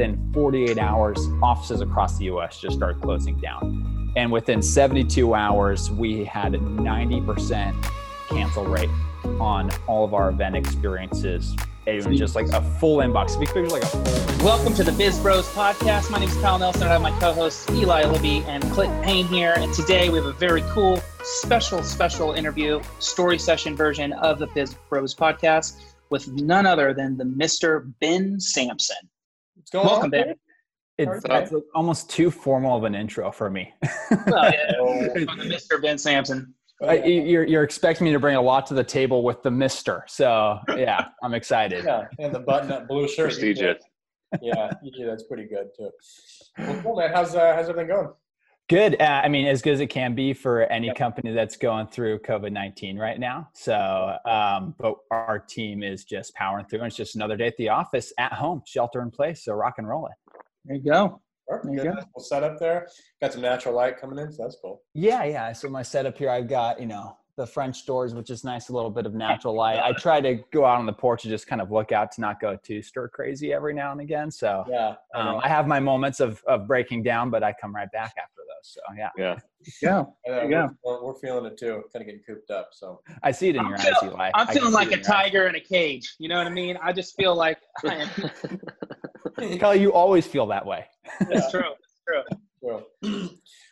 within 48 hours, offices across the US just started closing down. And within 72 hours, we had 90% cancel rate on all of our event experiences. It was just like a full inbox. Like a. Welcome to the Biz Bros podcast. My name is Kyle Nelson. I have my co-hosts Eli Libby and Clint Payne here. And today we have a very cool, special, special interview, story session version of the Biz Bros podcast with none other than the Mr. Ben Sampson. What's going Welcome, on? Ben. It's, it's almost too formal of an intro for me. Well, yeah, Mr. Ben Sampson. Uh, you- you're, you're expecting me to bring a lot to the table with the Mister, so yeah, I'm excited. Yeah, and the button-up blue shirt. Prestigious. Yeah, usually that's pretty good too. Well, cool, man. How's uh, how's everything going? Good. Uh, I mean, as good as it can be for any Yep. company that's going through COVID 19 right now. So, um, but our team is just powering through. And it's just another day at the office, at home, shelter in place. So, rock and roll it. There you go. Perfect. There you Good. go. We'll set up there. Got some natural light coming in, so that's cool. Yeah. Yeah. So, my setup here, I've got, you know, the French doors, which is nice, a little bit of natural light. I try to go out on the porch and just kind of look out to not go too stir crazy every now and again. So, Yeah. I um. I have my moments of, of breaking down, but I come right back after those. So, yeah, Yeah. Yeah. I know. there you go. We're, we're feeling it too. Kind of getting cooped up. So I see it in I'm your eyes, Eli. I'm feeling like a it in your eyes. tiger in a cage. You know what I mean? I just feel like I am. Kyle, you always feel that way. That's true. It's true. Well,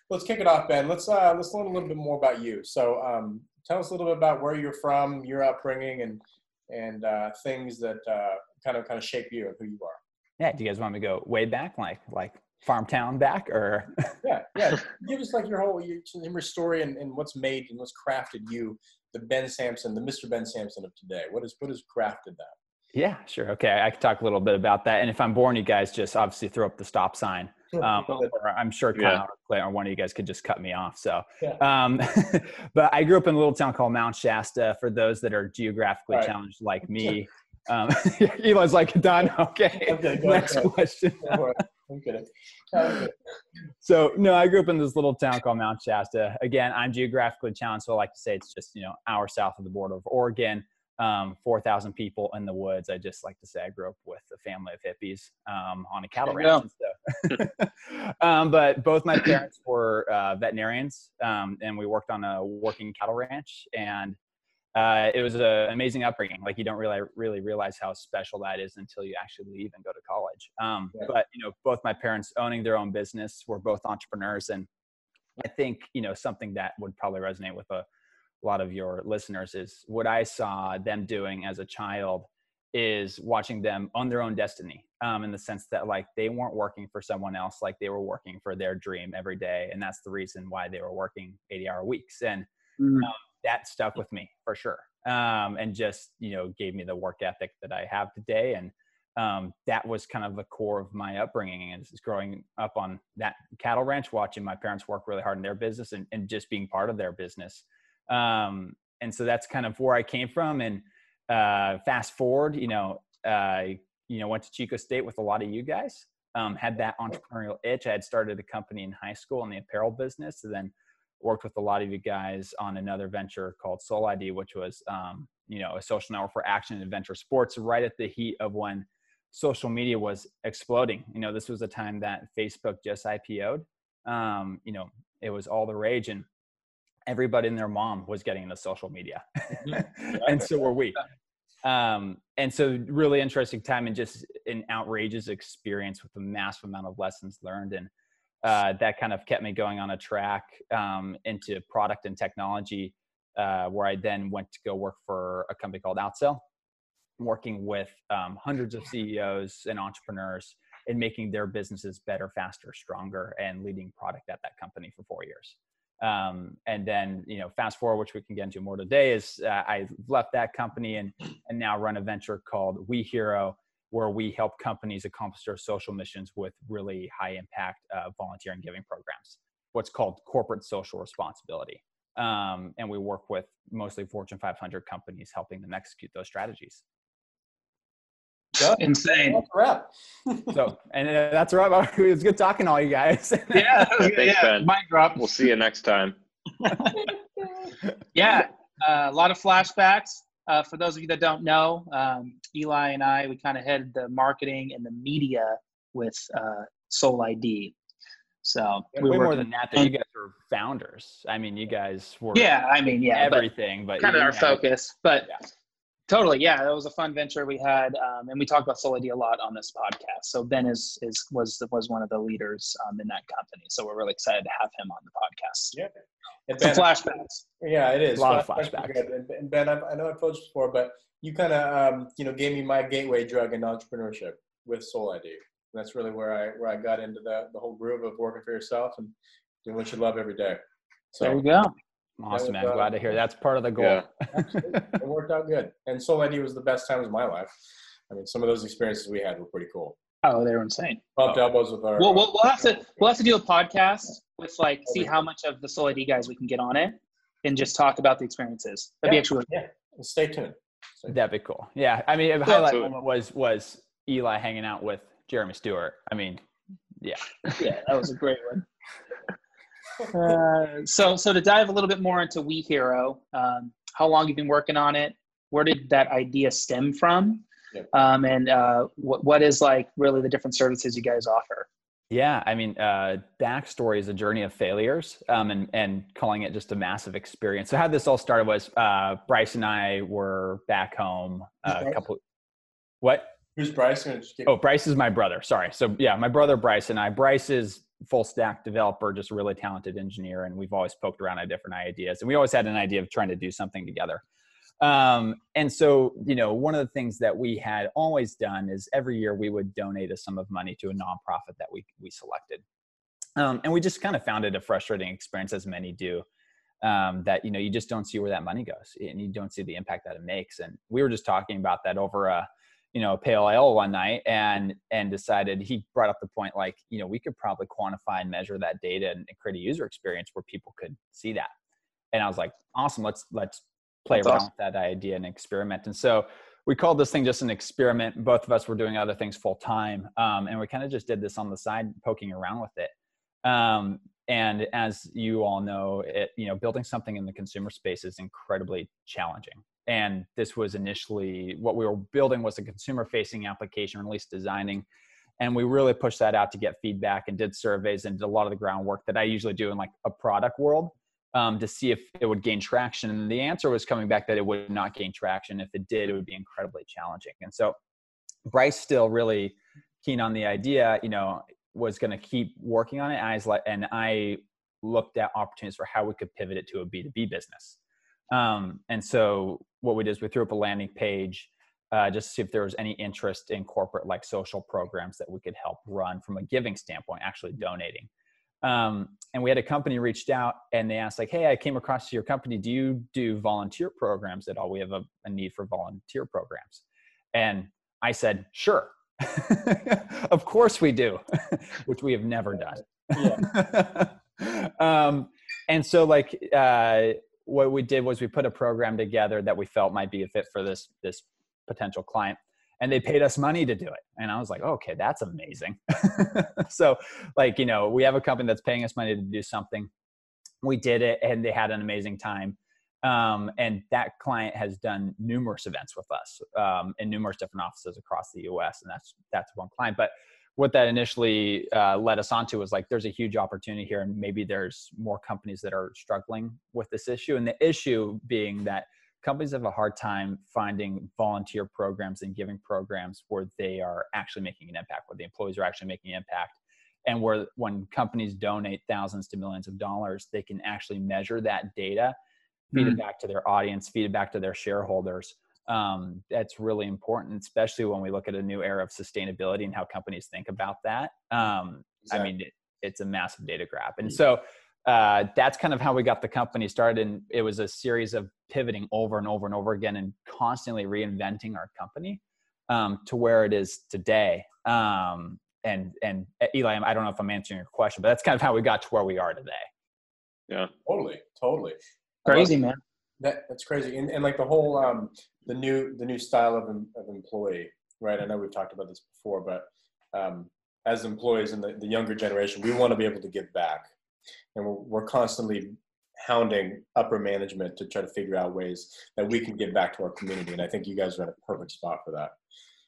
let's kick it off, Ben. Let's uh, let's learn a little bit more about you. So, um, tell us a little bit about where you're from, your upbringing, and and uh, things that uh, kind of kind of shape you and who you are. Yeah. Do you guys want me to go way back, like like farm town back, or Yeah, yeah. Give us like your whole your, your story and, and what's made and what's crafted you, the Ben Sampson, the Mr. Ben Sampson of today. What is what has crafted that? yeah, sure, okay. I can talk a little bit about that. And if I'm boring, you guys just obviously throw up the stop sign. Um, or I'm sure Kyle Yeah. or Claire or one of you guys could just cut me off. So, Yeah. um, but I grew up in a little town called Mount Shasta. For those that are geographically Right. challenged like me, um, Eli's like done. Okay, Okay, next ahead. question. I'm kidding. I'm. So no, I grew up in this little town called Mount Shasta. Again, I'm geographically challenged, so I like to say it's just you know hour south of the border of Oregon. Um, Four thousand people in the woods. I just like to say I grew up with a family of hippies um, on a cattle ranch. And stuff. um, but both my parents were uh, veterinarians, um, and we worked on a working cattle ranch, and uh, it was an amazing upbringing. Like you don't really really realize how special that is until you actually leave and go to college. Um, Yeah. But you know, both my parents owning their own business were both entrepreneurs, and I think you know something that would probably resonate with a lot of your listeners is what I saw them doing as a child is watching them own their own destiny um, in the sense that like they weren't working for someone else like they were working for their dream every day and that's the reason why they were working 80 hour weeks and Mhm. That stuck with me for sure. Um, and just you know gave me the work ethic that i have today. And um, that was kind of the core of my upbringing is is growing up on that cattle ranch watching my parents work really hard in their business and, and just being part of their business. Um, and so that's kind of where i came from. And uh, fast forward you know uh, you know went to chico state with a lot of you guys um, had that entrepreneurial itch. I had started a company in high school in the apparel business. And then worked with a lot of you guys on another venture called Soul ID, which was um, you know a social network for action and adventure sports, right at the heat of when social media was exploding. You know, this was a time that Facebook just IPO'd. Um, you know, it was all the rage, and everybody and their mom was getting into social media, and so were we. Um, and so, really interesting time and just an outrageous experience with a massive amount of lessons learned and uh, that kind of kept me going on a track um, into product and technology, uh, where I then went to go work for a company called Outsell, working with um, hundreds of CEOs and entrepreneurs in making their businesses better, faster, stronger, and leading product at that company for four years. Um, and then, you know, fast forward, which we can get into more today, is uh, I left that company and and now run a venture called We Hero, where we help companies accomplish their social missions with really high impact uh, volunteer and giving programs, what's called corporate social responsibility. Um, and we work with mostly Fortune 500 companies helping them execute those strategies. Done. Insane. That's wrap. So, and uh, that's right. It's good talking to all you guys. Yeah. Thanks, yeah. Ben. Mic drop. We'll see you next time. Yeah, uh, a lot of flashbacks. Uh, for those of you that don't know, um, Eli and I, we kind of headed the marketing and the media with uh, Soul ID. So we way more than that. Though. You guys are founders. I mean, you guys were. Yeah, I mean, yeah, everything, but, but kind of our focus. But yeah. Totally, yeah, that was a fun venture we had, um, and we talked about Soul ID a lot on this podcast. So Ben is is was was one of the leaders um, in that company. So we're really excited to have him on the podcast. Yeah. And ben, Some flashbacks. Yeah, it is. A lot flashbacks. of flashbacks. And Ben, I've, i know I've told you before, but you kind of, um, you know, gave me my gateway drug in entrepreneurship with Soul ID. That's really where I where I got into the the whole groove of working for yourself and doing what you love every day. So there you go. Awesome, man. Uh, Glad to hear. That's part of the goal. Yeah. it worked out good. And Soul ID was the best times of my life. I mean, some of those experiences we had were pretty cool. Oh, they were insane. Bumped elbows with our. Well, we'll, we'll have to we'll have to do a podcast with like see how much of the Soul ID guys we can get on it, and just talk about the experiences. That'd yeah. be actually yeah. Stay tuned. Stay That'd be cool. Yeah, I mean, a highlight moment was was Eli hanging out with Jeremy Stewart. I mean, yeah, yeah, that was a great one. Uh, so, so to dive a little bit more into We Hero, um, how long you've been working on it? Where did that idea stem from? Yep. Um, and uh, what what is like really the different services you guys offer? Yeah, I mean, uh, backstory is a journey of failures, um, and and calling it just a massive experience. So how this all started was uh, Bryce and I were back home uh, a couple. What? Who's Bryce? Oh, Bryce is my brother. Sorry. So yeah, my brother Bryce and I. Bryce is full stack developer, just a really talented engineer, and we've always poked around at different ideas, and we always had an idea of trying to do something together. Um, and so, you know, one of the things that we had always done is every year we would donate a sum of money to a nonprofit that we we selected, um, and we just kind of found it a frustrating experience, as many do. Um, that you know you just don't see where that money goes, and you don't see the impact that it makes. And we were just talking about that over a you know, pale ale one night and and decided he brought up the point like, you know, we could probably quantify and measure that data and create a user experience where people could see that. And I was like, awesome, let's let's play That's around awesome. with that idea and experiment. And so we called this thing just an experiment. Both of us were doing other things full time, um, and we kind of just did this on the side, poking around with it. Um, and as you all know, it you know building something in the consumer space is incredibly challenging and this was initially what we were building was a consumer facing application or at least designing and we really pushed that out to get feedback and did surveys and did a lot of the groundwork that i usually do in like a product world um, to see if it would gain traction and the answer was coming back that it would not gain traction. If it did it would be incredibly challenging and so bryce still really keen on the idea you know was going to keep working on it and i, and I looked at opportunities for how we could pivot it to a b2b business um, and so what we did is we threw up a landing page uh, just to see if there was any interest in corporate like social programs that we could help run from a giving standpoint, actually donating. Um, and we had a company reached out and they asked like, "Hey, I came across your company. Do you do volunteer programs at all? We have a, a need for volunteer programs." And I said, "Sure, of course we do," which we have never done. Um, and so like uh, what we did was we put a program together that we felt might be a fit for this this potential client and they paid us money to do it. And i was like okay that's amazing. So like you know we have a company that's paying us money to do something. We did it and they had an amazing time. Um, and that client has done numerous events with us um, in numerous different offices across the us and that's that's one client. But what that initially uh, led us onto was like there's a huge opportunity here and maybe there's more companies that are struggling with this issue and the issue being that companies have a hard time finding volunteer programs and giving programs where they are actually making an impact where the employees are actually making an impact and where when companies donate thousands to millions of dollars they can actually measure that data feed mm-hmm. it back to their audience feed it back to their shareholders um, that's really important, especially when we look at a new era of sustainability and how companies think about that. Um, exactly. I mean, it, it's a massive data grab. And mm. so uh, that's kind of how we got the company started. And it was a series of pivoting over and over and over again and constantly reinventing our company um, to where it is today. Um, and, and uh, Eli, I don't know if I'm answering your question, but that's kind of how we got to where we are today. Yeah, totally. Totally. Crazy, man. That, that's crazy. And, and like the whole, um, the new, the new style of, of employee, right? I know we've talked about this before, but um, as employees in the, the younger generation, we want to be able to give back. And we're, we're constantly hounding upper management to try to figure out ways that we can give back to our community. And I think you guys are in a perfect spot for that.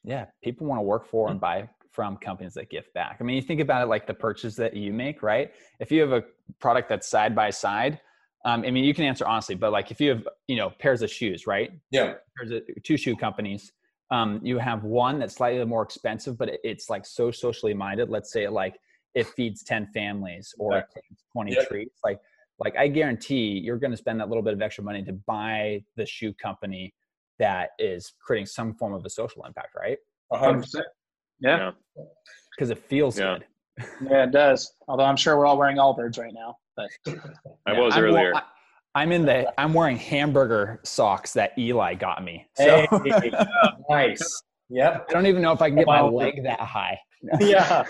Yeah, people want to work for and buy from companies that give back. I mean, you think about it like the purchase that you make, right? If you have a product that's side by side, um, I mean, you can answer honestly, but like if you have, you know, pairs of shoes, right? Yeah. There's a, two shoe companies. Um, you have one that's slightly more expensive, but it's like so socially minded. Let's say like it feeds 10 families or Yeah. 20 Yep. trees. Like, like I guarantee you're going to spend that little bit of extra money to buy the shoe company that is creating some form of a social impact, right? A hundred percent. Yeah. Because it feels Yeah. good. Yeah, it does. Although I'm sure we're all wearing Allbirds right now. But I was I'm, earlier. I, am in the. I'm wearing hamburger socks that Eli got me. So Hey, nice. Yep. I don't even know if I can get my leg that high. Yeah.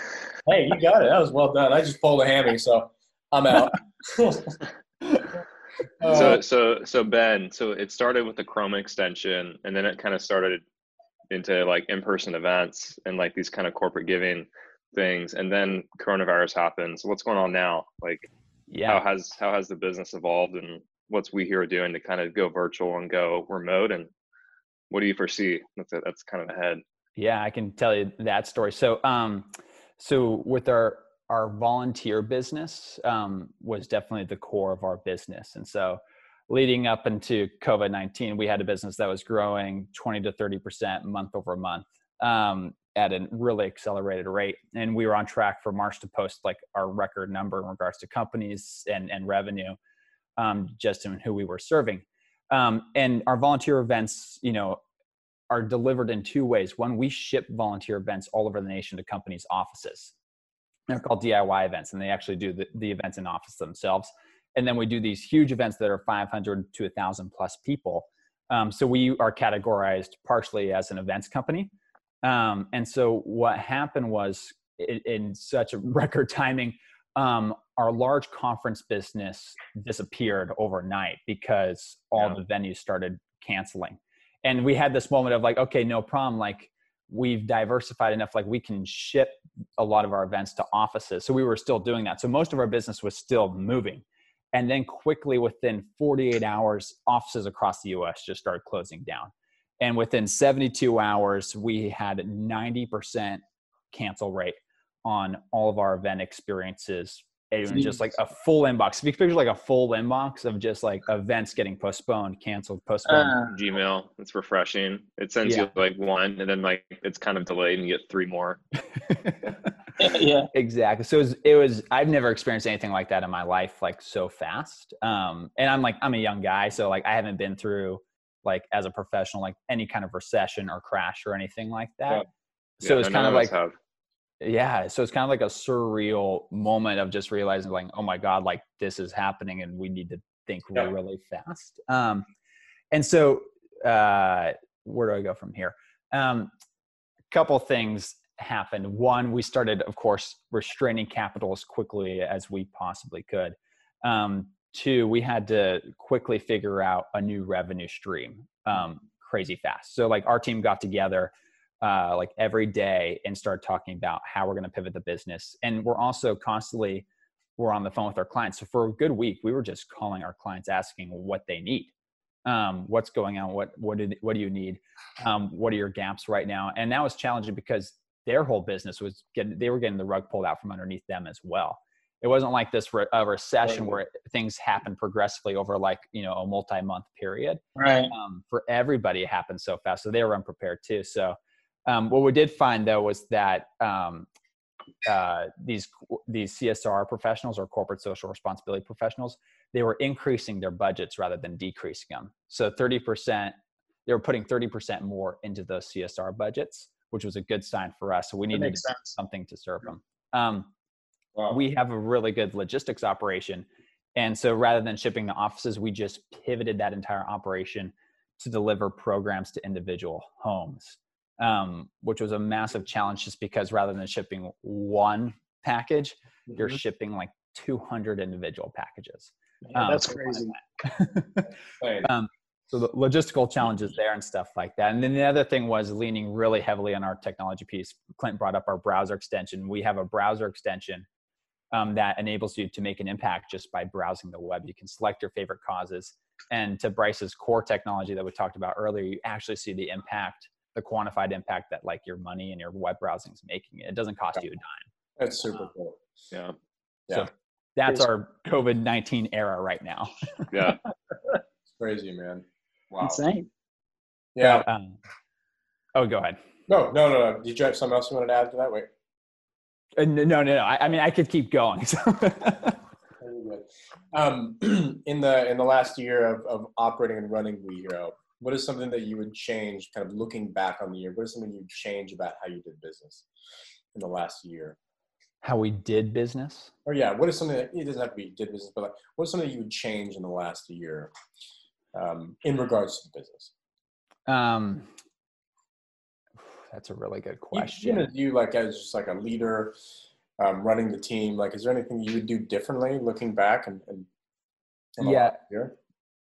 Hey, you got it. That was well done. I just pulled a hammy, so I'm out. Uh, so so so Ben, so it started with the Chrome extension, and then it kind of started into like in-person events and like these kind of corporate giving things, and then coronavirus happens what's going on now? Like Yeah. how has how has the business evolved, and what's We Hero doing to kind of go virtual and go remote, and what do you foresee? That's that's kind of ahead. Yeah, I can tell you that story. So, um, so with our our volunteer business um, was definitely the core of our business, and so leading up into COVID nineteen, we had a business that was growing twenty to thirty percent month over month um, at a really accelerated rate, and we were on track for March to post like our record number in regards to companies and and revenue, um, just in who we were serving. Um, and our volunteer events, you know, are delivered in two ways. One, we ship volunteer events all over the nation to companies' offices. They're called DIY events, and they actually do the, the events in office themselves. And then we do these huge events that are 500 to 1,000 plus people. Um, so we are categorized partially as an events company. Um, and so what happened was, in, in such a record timing, um, our large conference business disappeared overnight because all Yeah. the venues started canceling. And we had this moment of like okay no problem. Like we've diversified enough like we can ship a lot of our events to offices. So we were still doing that. So most of our business was still moving. And then quickly within 48 hours offices across the us just started closing down and within 72 hours we had 90% cancel rate on all of our event experiences it was just like a full inbox if you picture like a full inbox of just like events getting postponed canceled postponed uh, Gmail, it's refreshing. It sends Yeah. you like one, and then like it's kind of delayed, and you get three more. yeah. exactly so it was, it was i've never experienced anything like that in my life like so fast um and i'm like i'm a young guy so like i haven't been through like as a professional like any kind of recession or crash or anything like that. So Yeah, it's kind of like have. yeah so it's kind of like a surreal moment of just realizing like oh my god like this is happening and we need to think Yeah. really fast. Um and so uh where do i go from here? Um a couple things happened. One we started of course restraining capital as quickly as we possibly could. Um two we had to quickly figure out a new revenue stream um crazy fast so like our team got together uh, like every day and started talking about how we're going to pivot the business. And we're also constantly we're on the phone with our clients. So for a good week, we were just calling our clients, asking what they need, um, what's going on, what what did what do you need, um, what are your gaps right now, and that was challenging because their whole business was getting they were getting the rug pulled out from underneath them as well. It wasn't like this re- a recession where things happen progressively over like you know a multi-month period. Right. um, for everybody it happened so fast so they were unprepared too. So um, what we did find though was that um, uh, these these csr professionals or corporate social responsibility professionals they were increasing their budgets rather than decreasing them. So 30% they were putting 30% more into those csr budgets which was a good sign for us. So we That needed something to serve them. Um, wow. we have a really good logistics operation. And so rather than shipping to offices, we just pivoted that entire operation to deliver programs to individual homes, um, which was a massive challenge just because rather than shipping one package, you're Mhm. shipping like 200 individual packages. Um, that's so- crazy. Right. um, so the logistical challenges there and stuff like that. And then the other thing was leaning really heavily on our technology piece. Clint brought up our browser extension. We have a browser extension um, that enables you to make an impact just by browsing the web. You can select your favorite causes. And to Bryce's core technology that we talked about earlier, you actually see the impact the quantified impact that like your money and your web browsing is making. It doesn't cost you a dime. That's super cool. Yeah. Yeah. So that's Is- our COVID nineteen era right now. Yeah. It's crazy, man. Wow. Insane. Yeah. Um, oh, go ahead. No, no, no, no. Did you have something else you wanted to add to that? Wait. Uh, no, no, no. no. I, I mean, I could keep going. So. Um, in the in the last year of, of operating and running We Hero, what is something that you would change? Kind of looking back on the year, what is something you'd change about how you did business in the last year? How we did business. Or yeah, what is something that it doesn't have to be did business, but like what is something you would change in the last year um, in regards to the business? Um, that's a really good question. Even as you like as just like a leader um, running the team, like is there anything you would do differently looking back and, and Yeah.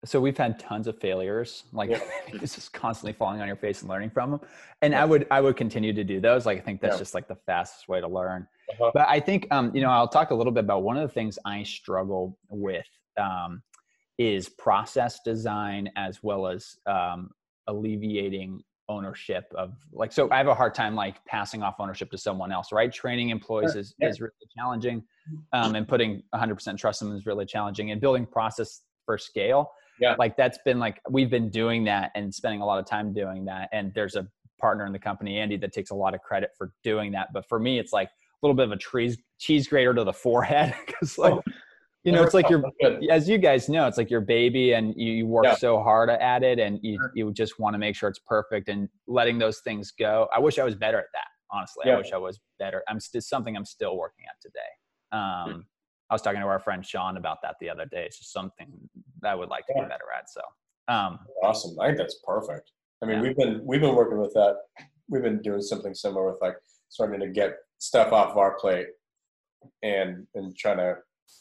so we've had tons of failures like Yeah. it's just constantly falling on your face and learning from them and Yeah. i would i would continue to do those like i think that's Yeah. just like the fastest way to learn Uh-huh. but i think um you know i'll talk a little bit about one of the things i struggle with um is process design as well as um alleviating ownership of like so i have a hard time like passing off ownership to someone else right training employees Sure. is, is really challenging um, and putting 100% trust in them is really challenging and building process for scale Yeah. like that's been like we've been doing that and spending a lot of time doing that and there's a partner in the company andy that takes a lot of credit for doing that but for me it's like a little bit of a cheese cheese grater to the forehead because like Oh, you know it's like your as you guys know it's like your baby and you, you work Yeah. so hard at it and you, Sure. you just want to make sure it's perfect and letting those things go i wish i was better at that honestly Yeah. i wish i was better i'm still something i'm still working at today um i was talking to our friend sean about that the other day it's just something that i would like to Yeah. get better at so um Awesome. I think that's perfect. I mean, we've been we've been working with that. We've been doing something similar with like starting to get stuff off of our plate and and trying to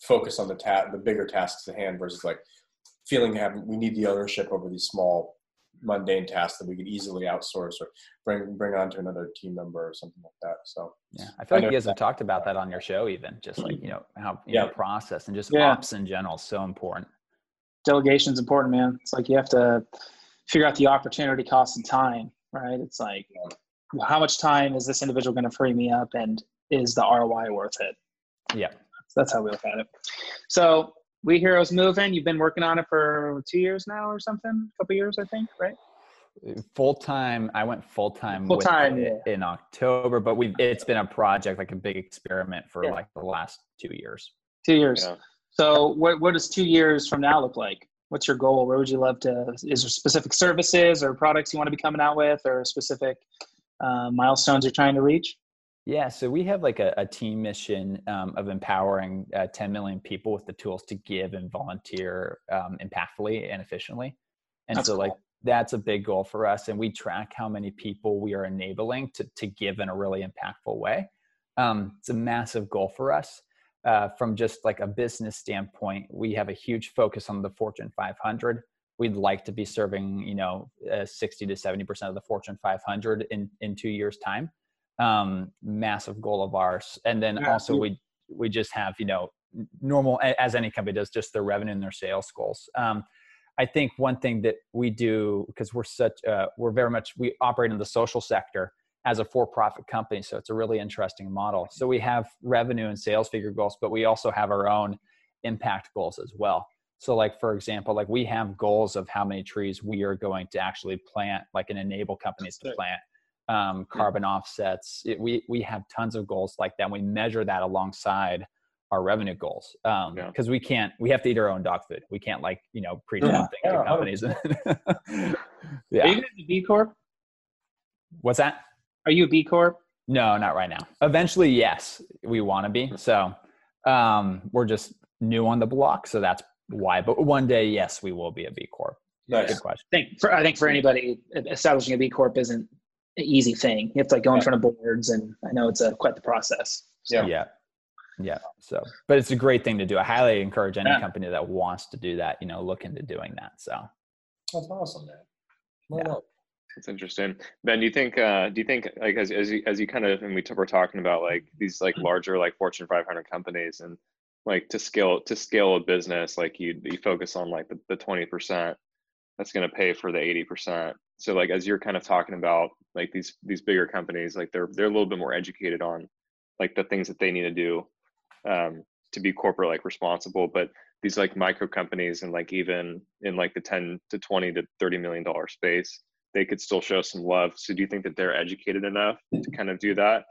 focus on the ta- the bigger tasks at hand versus like feeling having we need the ownership over these small mundane tasks that we could easily outsource or bring bring on to another team member or something like that. So yeah i feel I like know you guys have talked about that on your show even just like you know how you Yeah. know process and just Yeah. ops in general is so important Delegation's important, man. It's like you have to figure out the opportunity cost and time, right? It's like how much time is this individual going to free me up and is the ROI worth it? yeah That's how we look at it. So We Heroes Moving, you've been working on it for two years now or something, a couple years, I think, right? full time i went full time Full-time, in october but we've it's been a project like a big experiment for Yeah. like the last two years Two years. Yeah. So what what does two years from now look like? What's your goal? Where would you love to? Is there specific services or products you want to be coming out with, or specific uh, milestones you're trying to reach? Yeah, so we have like a, a team mission um, of empowering uh, 10 million people with the tools to give and volunteer um, impactfully and efficiently. And That's so, like, that's a big goal for us. And we track how many people we are enabling to, to give in a really impactful way. Um, it's a massive goal for us. Uh, from just like a business standpoint, we have a huge focus on the Fortune 500. We'd like to be serving, you know, uh, 60 to 70% of the Fortune 500 in, in two years' time um massive goal of ours. And then Yeah, also we we just have you know normal as any company does just their revenue and their sales goals. Um i think one thing that we do because we're such uh, we're very much we operate in the social sector as a for-profit company so it's a really interesting model. So we have revenue and sales figure goals but we also have our own impact goals as well. So like for example like we have goals of how many trees we are going to actually plant like and enable companies to plant um, carbon offsets. It, we we have tons of goals like that. We measure that alongside our revenue goals because Yeah. we can't. We have to eat our own dog food. We can't like you know preach Yeah. something Yeah, to companies. Are yeah. you guys a B Corp? What's that? Are you a B Corp? No, not right now. Eventually, yes, we want to be. So um, we're just new on the block, so that's why. But one day, yes, we will be a B Corp. nice. Good question. I think for I think for anybody establishing a B Corp isn't an easy thing. You have to like go in front of boards, and I know it's a quite the process. Yeah. yeah yeah so but it's a great thing to do i highly encourage any Yeah. company that wants to do that you know look into doing that so That's awesome, man. Well Yeah. done. That's interesting. Ben, do you think uh do you think like as as you as you kind of and we t- were talking about like these like larger like Fortune 500 companies and like to scale to scale a business like you you focus on like the, the 20% that's going to pay for the 80%. So like as you're kind of talking about like these these bigger companies, like they're they're a little bit more educated on like the things that they need to do um, to be corporate like responsible. But these like micro companies and like even in like the 10 to 20 to 30 million dollar space, they could still show some love. So do you think that they're educated enough to kind of do that?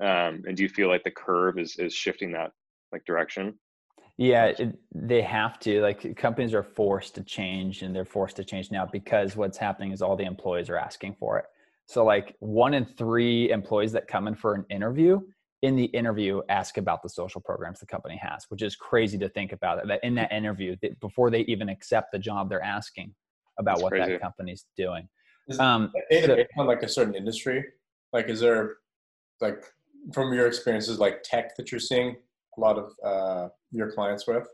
Um, and do you feel like the curve is is shifting that like direction? Yeah, it, they have to. Like companies are forced to change, and they're forced to change now because what's happening is all the employees are asking for it. So, like one in three employees that come in for an interview, in the interview, ask about the social programs the company has, which is crazy to think about. That in that interview, before they even accept the job, they're asking about That's what crazy. that company's doing. Is um, so, on like a certain industry? Like, is there like from your experiences, like tech that you're seeing? A lot of uh, your clients with?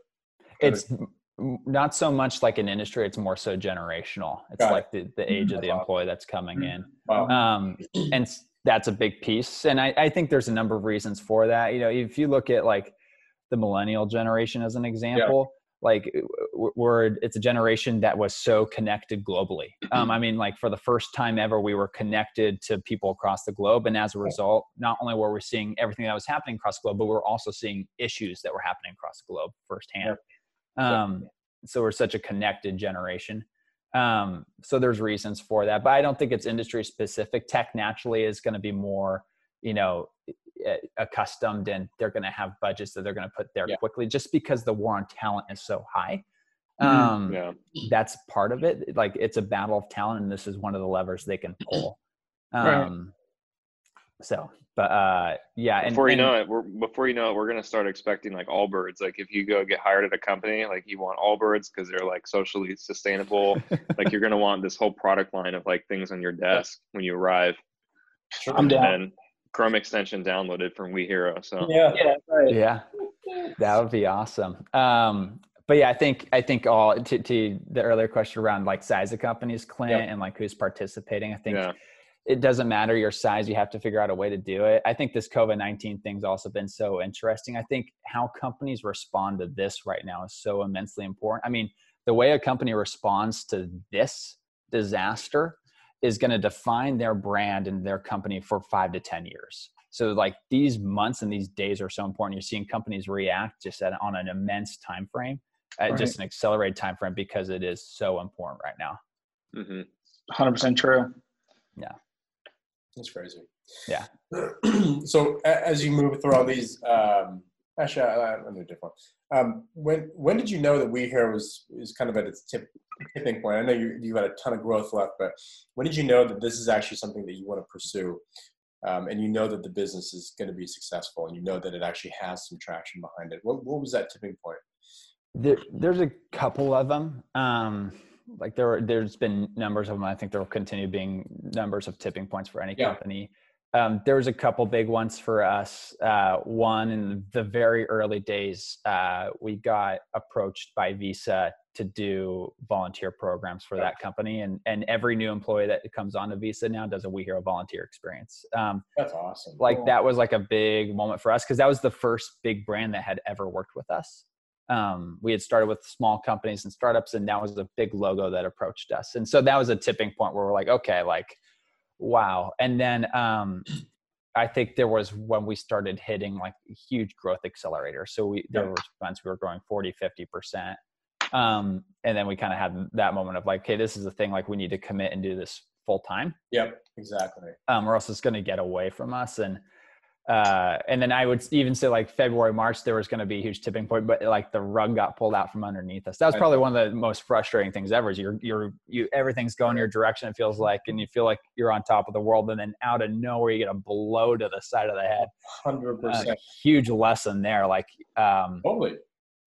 It's not so much like an industry; it's more so generational. It's Got like it. the, the age of the employee that's coming mm-hmm. in, wow. um, and that's a big piece. And I, I think there's a number of reasons for that. You know, if you look at like the millennial generation as an example, like we're it's a generation that was so connected globally. Um, i mean like for the first time ever we were connected to people across the globe and as a result not only were we seeing everything that was happening across the globe but we are also seeing issues that were happening across the globe firsthand. Um, so we're such a connected generation. Um, so there's reasons for that but i don't think it's industry specific tech naturally is going to be more you know accustomed and they're going to have budgets that they're going to put there yeah. quickly just because the war on talent is so high mm-hmm. um, yeah. that's part of it like it's a battle of talent and this is one of the levers they can pull um, right. so but uh yeah and, before you and, know it we're before you know it we're going to start expecting like Allbirds. like if you go get hired at a company like you want Allbirds because they're like socially sustainable like you're going to want this whole product line of like things on your desk when you arrive i'm down Chrome extension downloaded from WeHero. So yeah, yeah, right. yeah, that would be awesome. Um, but yeah, I think I think all to, to the earlier question around like size of companies, Clint, yep. and like who's participating. I think yeah. it doesn't matter your size; you have to figure out a way to do it. I think this COVID nineteen thing's also been so interesting. I think how companies respond to this right now is so immensely important. I mean, the way a company responds to this disaster is going to define their brand and their company for five to 10 years. So like these months and these days are so important. You're seeing companies react just at, on an immense time frame, right. just an accelerated time frame because it is so important right now. Mm-hmm. 100% true. Yeah. That's crazy. Yeah. so as you move through all these, um, actually, I, I'm a different. Um, when when did you know that WeHero was is kind of at its tip tipping point? I know you you had a ton of growth left, but when did you know that this is actually something that you want to pursue, um, and you know that the business is going to be successful, and you know that it actually has some traction behind it? What what was that tipping point? There, there's a couple of them. Um, like there, were, there's been numbers of them. I think there will continue being numbers of tipping points for any yeah. company um, there was a couple big ones for us. Uh, one in the very early days, uh, we got approached by Visa to do volunteer programs for that company, and and every new employee that comes on to Visa now does a We Hero volunteer experience. Um, That's awesome. Like cool. that was like a big moment for us because that was the first big brand that had ever worked with us. Um, we had started with small companies and startups, and that was a big logo that approached us, and so that was a tipping point where we're like, okay, like wow. And then um i think there was when we started hitting like huge growth accelerators so we there were months we were growing 40 50 percent. Um and then we kind of had that moment of like okay this is the thing like we need to commit and do this full time. Yep exactly. Um or else it's going to get away from us. And uh, and then I would even say like February, March, there was going to be a huge tipping point, but like the rug got pulled out from underneath us. That was probably one of the most frustrating things ever. Is you're you're you everything's going your direction. It feels like, and you feel like you're on top of the world, and then out of nowhere you get a blow to the side of the head. Hundred uh, percent. Huge lesson there. Like, um, totally.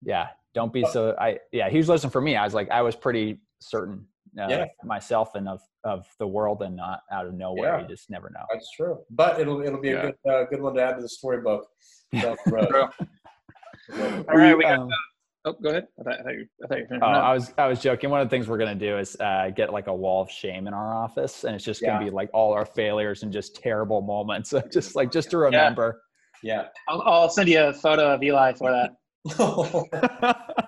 Yeah, don't be so. I yeah, huge lesson for me. I was like, I was pretty certain uh, yeah. myself and of of the world and not out of nowhere. Yeah. You just never know. That's true. But it'll it'll be yeah. a good uh, good one to add to the storybook. All right, we got. Um, oh, go ahead. I thought, I thought you. I thought you oh, I was I was joking. One of the things we're gonna do is uh, get like a wall of shame in our office, and it's just gonna be like all our failures and just terrible moments, just like just to remember. Yeah. I'll, I'll send you a photo of Eli for that.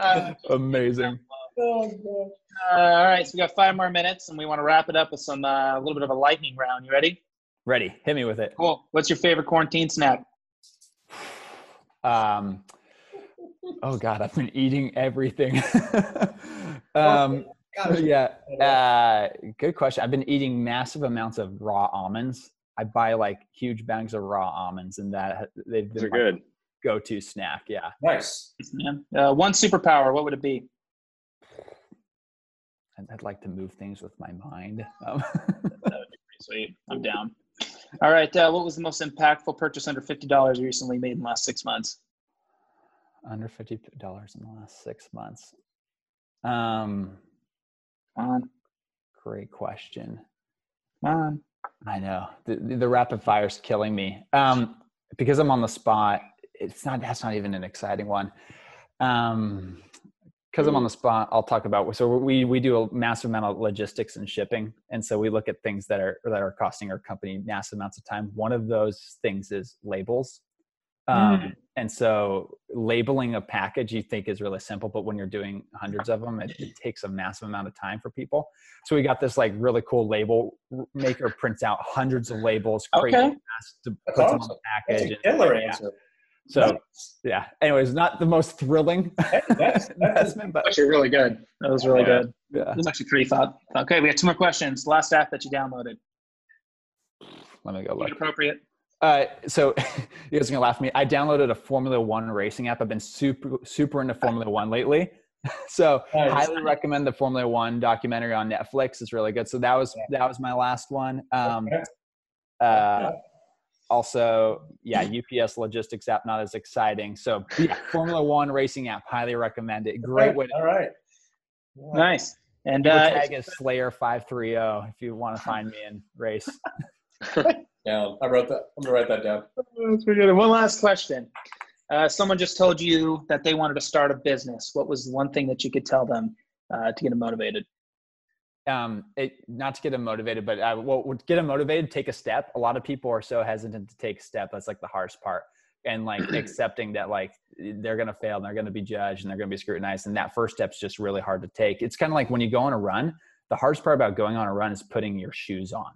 Amazing. Oh, Uh, all right, so we got five more minutes, and we want to wrap it up with some uh, a little bit of a lightning round. You ready? Ready. Hit me with it. Cool. What's your favorite quarantine snack? Um, oh God, I've been eating everything. um, yeah. Uh, good question. I've been eating massive amounts of raw almonds. I buy like huge bags of raw almonds, and that they've Those been are my good. Go-to snack. Yeah. Nice. Man, uh, one superpower. What would it be? I'd, I'd like to move things with my mind. Um, Sweet. I'm down. All right. Uh, what was the most impactful purchase under fifty dollars you recently made in the last six months? under fifty dollars in the last six months. Um, Come on, great question. come on. I know the, the the rapid fire's killing me. Um, because I'm on the spot. It's not. That's not even an exciting one. Um, because I'm on the spot, I'll talk about. So we we do a massive amount of logistics and shipping, and so we look at things that are that are costing our company massive amounts of time. One of those things is labels. Um, And so labeling a package you think is really simple, but when you're doing hundreds of them, it, it takes a massive amount of time for people. So we got this like really cool label maker prints out hundreds of labels, crazy Okay. to put them on awesome. the package. killer yeah. So Nice. yeah. Anyways, not the most thrilling that's, that's, investment, but Actually, really good. That was really Yeah. good. yeah. That was actually pretty thought. Okay, we have two more questions. Last app that you downloaded. Let me go look. Appropriate. Uh, so you guys are gonna laugh at me. I downloaded a Formula One racing app. I've been super super into Formula One lately. So Nice. highly recommend the Formula One documentary on Netflix. It's really good. So that was that was my last one. Um, Okay. uh, also, yeah, UPS logistics app not as exciting. So yeah, Formula One racing app highly recommend it. Great way to All right. Yeah. Nice. And Your uh, tag is Slayer five three zero if you want to find me in race. Yeah, I wrote that. I'm gonna write that down. That's pretty good. One last question. Uh, someone just told you that they wanted to start a business. What was one thing that you could tell them uh, to get them motivated? Um it not to get them motivated but uh, well would get them motivated take a step a lot of people are so hesitant to take a step that's like the hardest part and like accepting that like they're gonna fail and they're gonna be judged and they're gonna be scrutinized and that first step's just really hard to take it's kind of like when you go on a run the hardest part about going on a run is putting your shoes on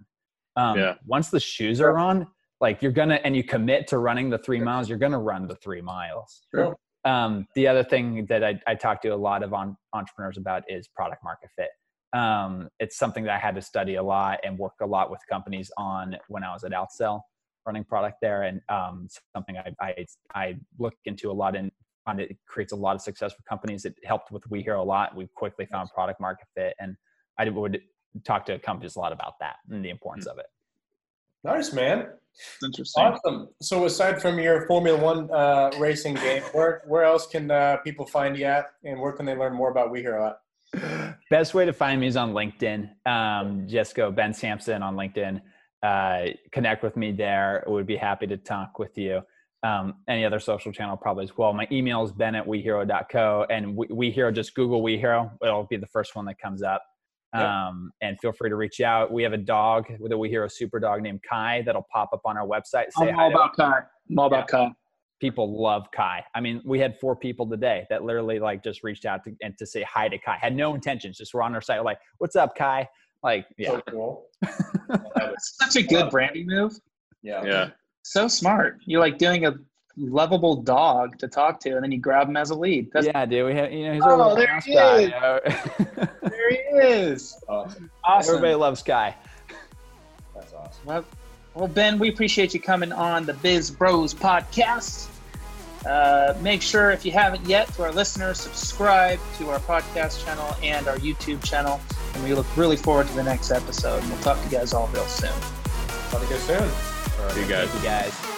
um Yeah. once the shoes are on like you're gonna and you commit to running the three miles you're gonna run the three miles Sure. um, the other thing that I, I talk to a lot of on, entrepreneurs about is product market fit. Um, it's something that I had to study a lot and work a lot with companies on when I was at Outsell running product there, and um, something I, I I look into a lot and find it creates a lot of success for companies. It helped with We Hero a lot. We quickly found product market fit, and I would talk to companies a lot about that and the importance of it. Nice, man. Interesting. Awesome. So aside from your Formula One uh, racing game, where where else can uh, people find you at, and where can they learn more about We Hero at? Best way to find me is on LinkedIn. Um, just go Ben Sampson on LinkedIn. Uh, connect with me there. Would be happy to talk with you. Um, any other social channel probably as well. My email is ben at wehero.co and we, we hero just Google We Hero. It'll be the first one that comes up. Yep. Um, and feel free to reach out. We have a dog with a We Hero super dog named Kai that'll pop up on our website. Say I'm all about Kai. I'm all about Kai. People love Kai. I mean, we had four people today that literally like just reached out to, and to say hi to Kai. Had no intentions, just were on our site like, "What's up, Kai?" Like, yeah, So cool. I love. Such a good branding move. Yeah. Yeah. So smart. You're like doing a lovable dog to talk to, and then you grab him as a lead. That's, yeah, dude. We have, you know, he's Oh, our little there he mascot, is. you know? There he is. Awesome. Awesome. Everybody loves Kai. That's awesome. Well, well, Ben, we appreciate you coming on the Biz Bros podcast. Uh, make sure, if you haven't yet, to our listeners, subscribe to our podcast channel and our YouTube channel. And we look really forward to the next episode. And we'll talk to you guys all real soon. Talk to you guys soon. See you guys. Thank you guys.